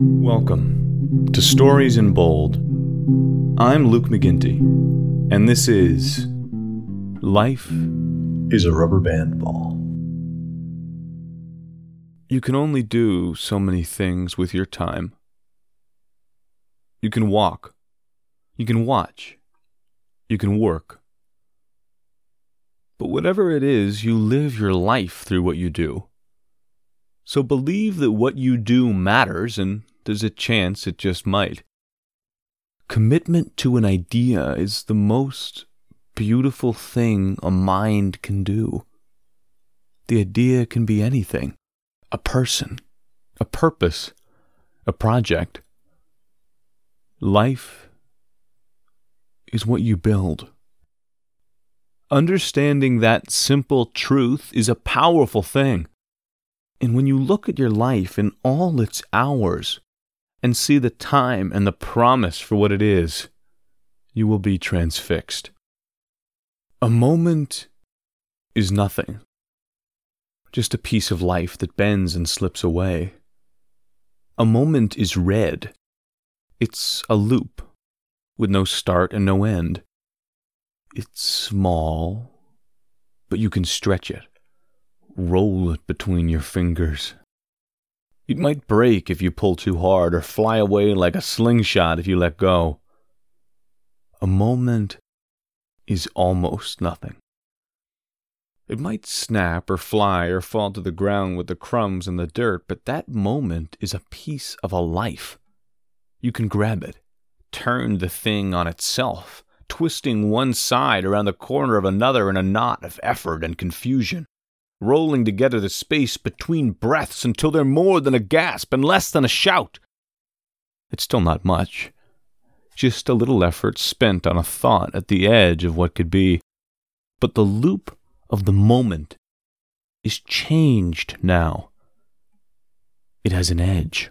Welcome to Stories in Bold. I'm Luke McGinty, and this is Life is a rubber band ball. You can only do so many things with your time. You can walk. You can watch. You can work. But whatever it is, you live your life through what you do. So believe that what you do matters, and there's a chance it just might. Commitment to an idea is the most beautiful thing a mind can do. The idea can be anything a person, a purpose, a project. Life is what you build. Understanding that simple truth is a powerful thing. And when you look at your life in all its hours and see the time and the promise for what it is, you will be transfixed. A moment is nothing, just a piece of life that bends and slips away. A moment is red. It's a loop with no start and no end. It's small, but you can stretch it roll it between your fingers. It might break if you pull too hard, or fly away like a slingshot if you let go. A moment is almost nothing. It might snap or fly or fall to the ground with the crumbs and the dirt, but that moment is a piece of a life. You can grab it, turn the thing on itself, twisting one side around the corner of another in a knot of effort and confusion rolling together the space between breaths until they're more than a gasp and less than a shout. It's still not much, just a little effort spent on a thought at the edge of what could be. But the loop of the moment is changed now. It has an edge.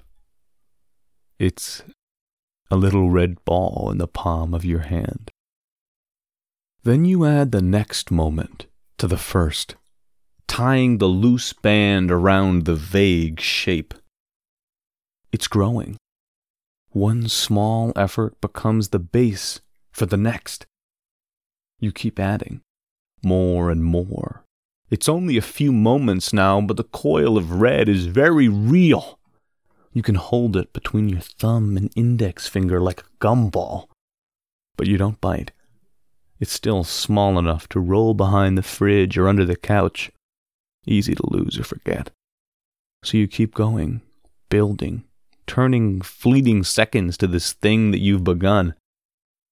It's a little red ball in the palm of your hand. Then you add the next moment to the first tying the loose band around the vague shape. It's growing. One small effort becomes the base for the next. You keep adding more and more. It's only a few moments now, but the coil of red is very real. You can hold it between your thumb and index finger like a gumball, but you don't bite. It's still small enough to roll behind the fridge or under the couch easy to lose or forget. So you keep going, building, turning fleeting seconds to this thing that you've begun.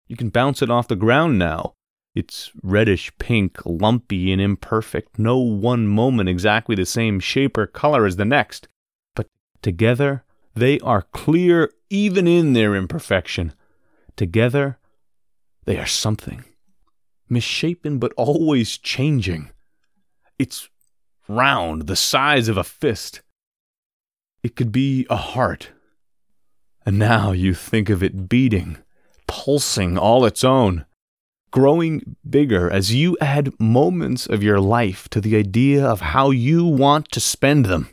You can bounce it off the ground now. It's reddish pink, lumpy, and imperfect, no one moment exactly the same shape or color as the next. But together, they are clear even in their imperfection. Together, they are something. Misshapen but always changing. It's round, the size of a fist. It could be a heart. And now you think of it beating, pulsing all its own, growing bigger as you add moments of your life to the idea of how you want to spend them.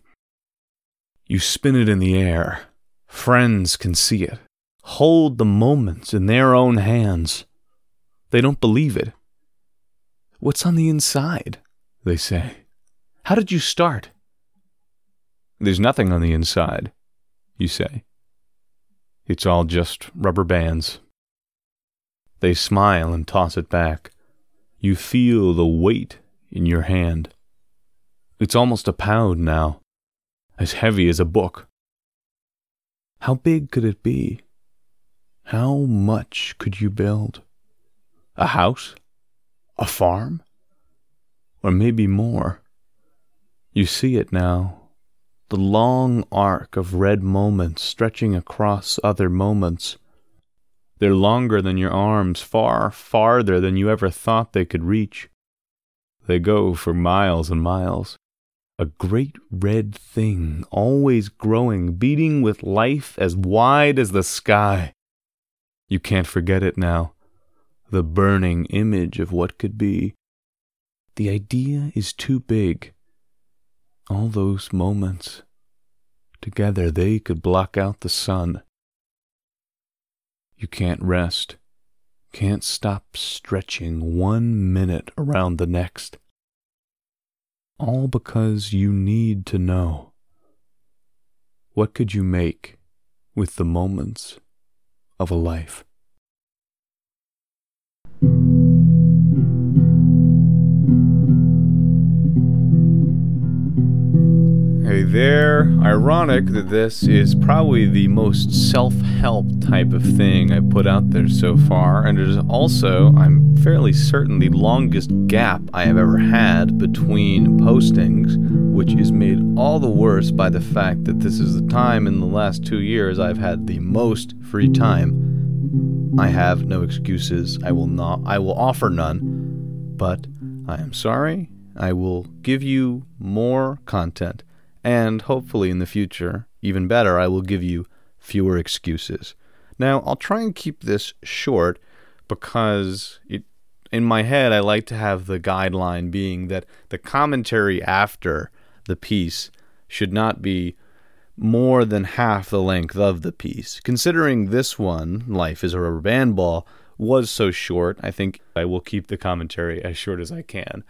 You spin it in the air. Friends can see it. Hold the moments in their own hands. They don't believe it. What's on the inside? They say. How did you start? There's nothing on the inside, you say. It's all just rubber bands. They smile and toss it back. You feel the weight in your hand. It's almost a pound now, as heavy as a book. How big could it be? How much could you build? A house? A farm? Or maybe more? You see it now. The long arc of red moments stretching across other moments. They're longer than your arms, far farther than you ever thought they could reach. They go for miles and miles. A great red thing, always growing, beating with life as wide as the sky. You can't forget it now. The burning image of what could be. The idea is too big all those moments Together they could block out the sun. You can't rest, can't stop stretching one minute around the next. All because you need to know. What could you make with the moments of a life? There. Ironic that this is probably the most self help type of thing I put out there so far, and it is also, I'm fairly certain, the longest gap I have ever had between postings, which is made all the worse by the fact that this is the time in the last two years I've had the most free time. I have no excuses. I will not, I will offer none, but I am sorry. I will give you more content and hopefully in the future, even better, I will give you fewer excuses. Now, I'll try and keep this short because it, in my head, I like to have the guideline being that the commentary after the piece should not be more than half the length of the piece. Considering this one, Life is a Rubber Band Ball, was so short, I think I will keep the commentary as short as I can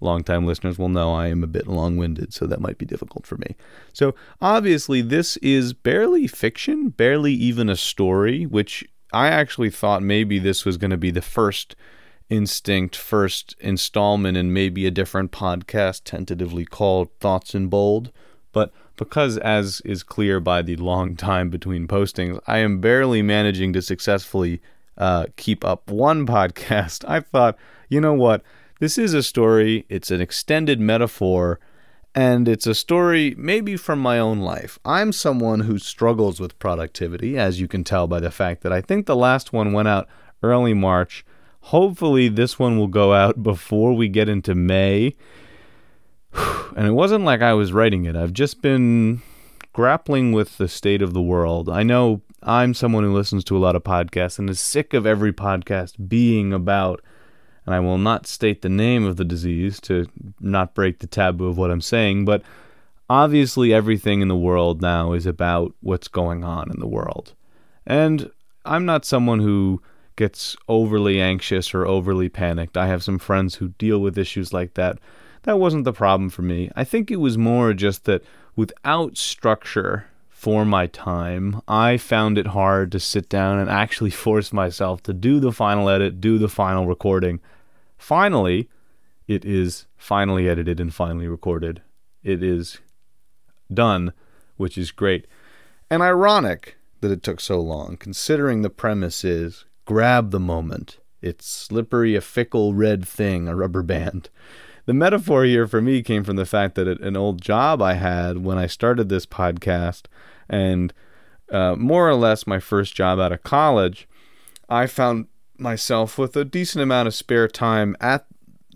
longtime listeners will know I am a bit long winded, so that might be difficult for me. So, obviously, this is barely fiction, barely even a story, which I actually thought maybe this was going to be the first instinct, first installment in maybe a different podcast tentatively called Thoughts in Bold. But because, as is clear by the long time between postings, I am barely managing to successfully uh, keep up one podcast, I thought, you know what? This is a story, it's an extended metaphor, and it's a story maybe from my own life. I'm someone who struggles with productivity, as you can tell by the fact that I think the last one went out early March. Hopefully, this one will go out before we get into May. And it wasn't like I was writing it, I've just been grappling with the state of the world. I know I'm someone who listens to a lot of podcasts and is sick of every podcast being about and I will not state the name of the disease to not break the taboo of what I'm saying, but obviously everything in the world now is about what's going on in the world. And I'm not someone who gets overly anxious or overly panicked. I have some friends who deal with issues like that. That wasn't the problem for me. I think it was more just that without structure for my time, I found it hard to sit down and actually force myself to do the final edit, do the final recording, Finally, it is finally edited and finally recorded. It is done, which is great. And ironic that it took so long, considering the premise is grab the moment. It's slippery, a fickle red thing, a rubber band. The metaphor here for me came from the fact that an old job I had when I started this podcast, and uh, more or less my first job out of college, I found myself with a decent amount of spare time at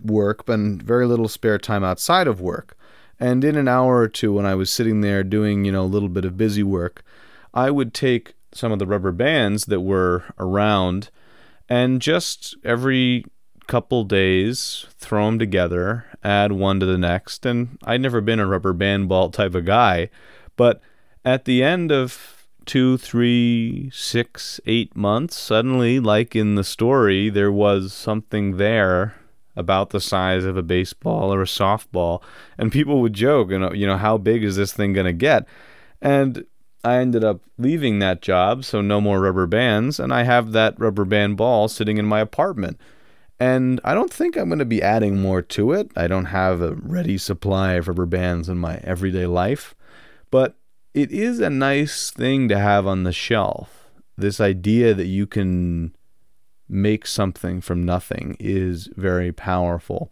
work, but very little spare time outside of work. And in an hour or two, when I was sitting there doing, you know, a little bit of busy work, I would take some of the rubber bands that were around and just every couple days throw them together, add one to the next. And I'd never been a rubber band ball type of guy, but at the end of two, three, six, eight months, suddenly, like in the story, there was something there about the size of a baseball or a softball, and people would joke, you know, you know, how big is this thing gonna get? And I ended up leaving that job, so no more rubber bands, and I have that rubber band ball sitting in my apartment. And I don't think I'm going to be adding more to it. I don't have a ready supply of rubber bands in my everyday life. But it is a nice thing to have on the shelf. This idea that you can make something from nothing is very powerful.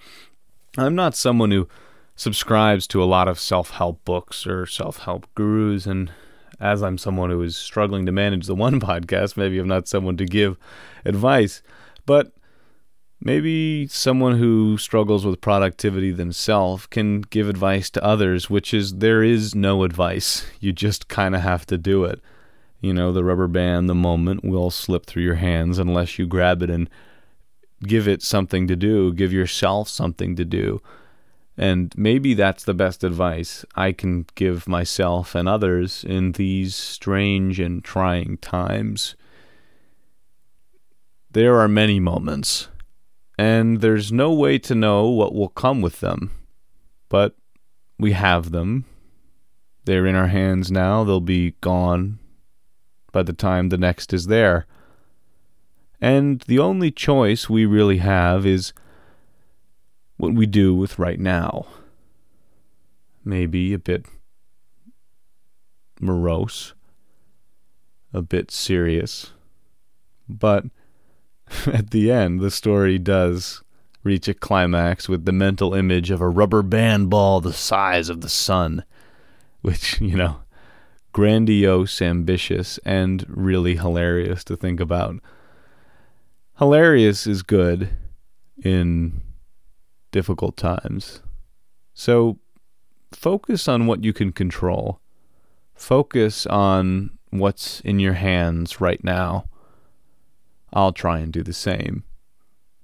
I'm not someone who subscribes to a lot of self help books or self help gurus. And as I'm someone who is struggling to manage the one podcast, maybe I'm not someone to give advice. But maybe someone who struggles with productivity themselves can give advice to others, which is there is no advice. You just kind of have to do it. You know, the rubber band, the moment will slip through your hands unless you grab it and give it something to do, give yourself something to do. And maybe that's the best advice I can give myself and others in these strange and trying times. There are many moments, and there's no way to know what will come with them. But we have them. They're in our hands now, they'll be gone by the time the next is there. And the only choice we really have is what we do with right now. Maybe a bit morose, a bit serious. But at the end, the story does reach a climax with the mental image of a rubber band ball the size of the sun, which, you know, grandiose, ambitious, and really hilarious to think about. Hilarious is good in difficult times. So focus on what you can control. Focus on what's in your hands right now. I'll try and do the same.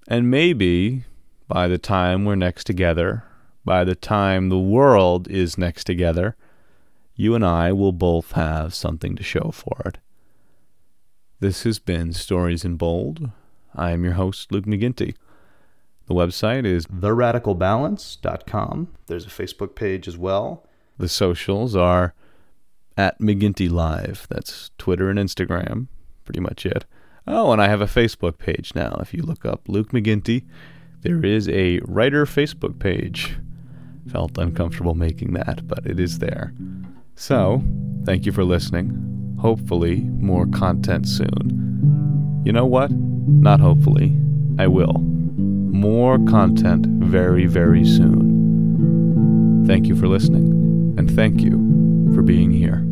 And maybe by the time we're next together, by the time the world is next together, you and I will both have something to show for it. This has been Stories in Bold. I am your host, Luke McGinty. The website is theradicalbalance.com. There's a Facebook page as well. The socials are at McGinty Live. That's Twitter and Instagram. Pretty much it. Oh, and I have a Facebook page now. If you look up Luke McGinty, there is a writer Facebook page. Felt uncomfortable making that, but it is there. So, thank you for listening. Hopefully, more content soon. You know what? Not hopefully. I will more content very, very soon. Thank you for listening, and thank you for being here.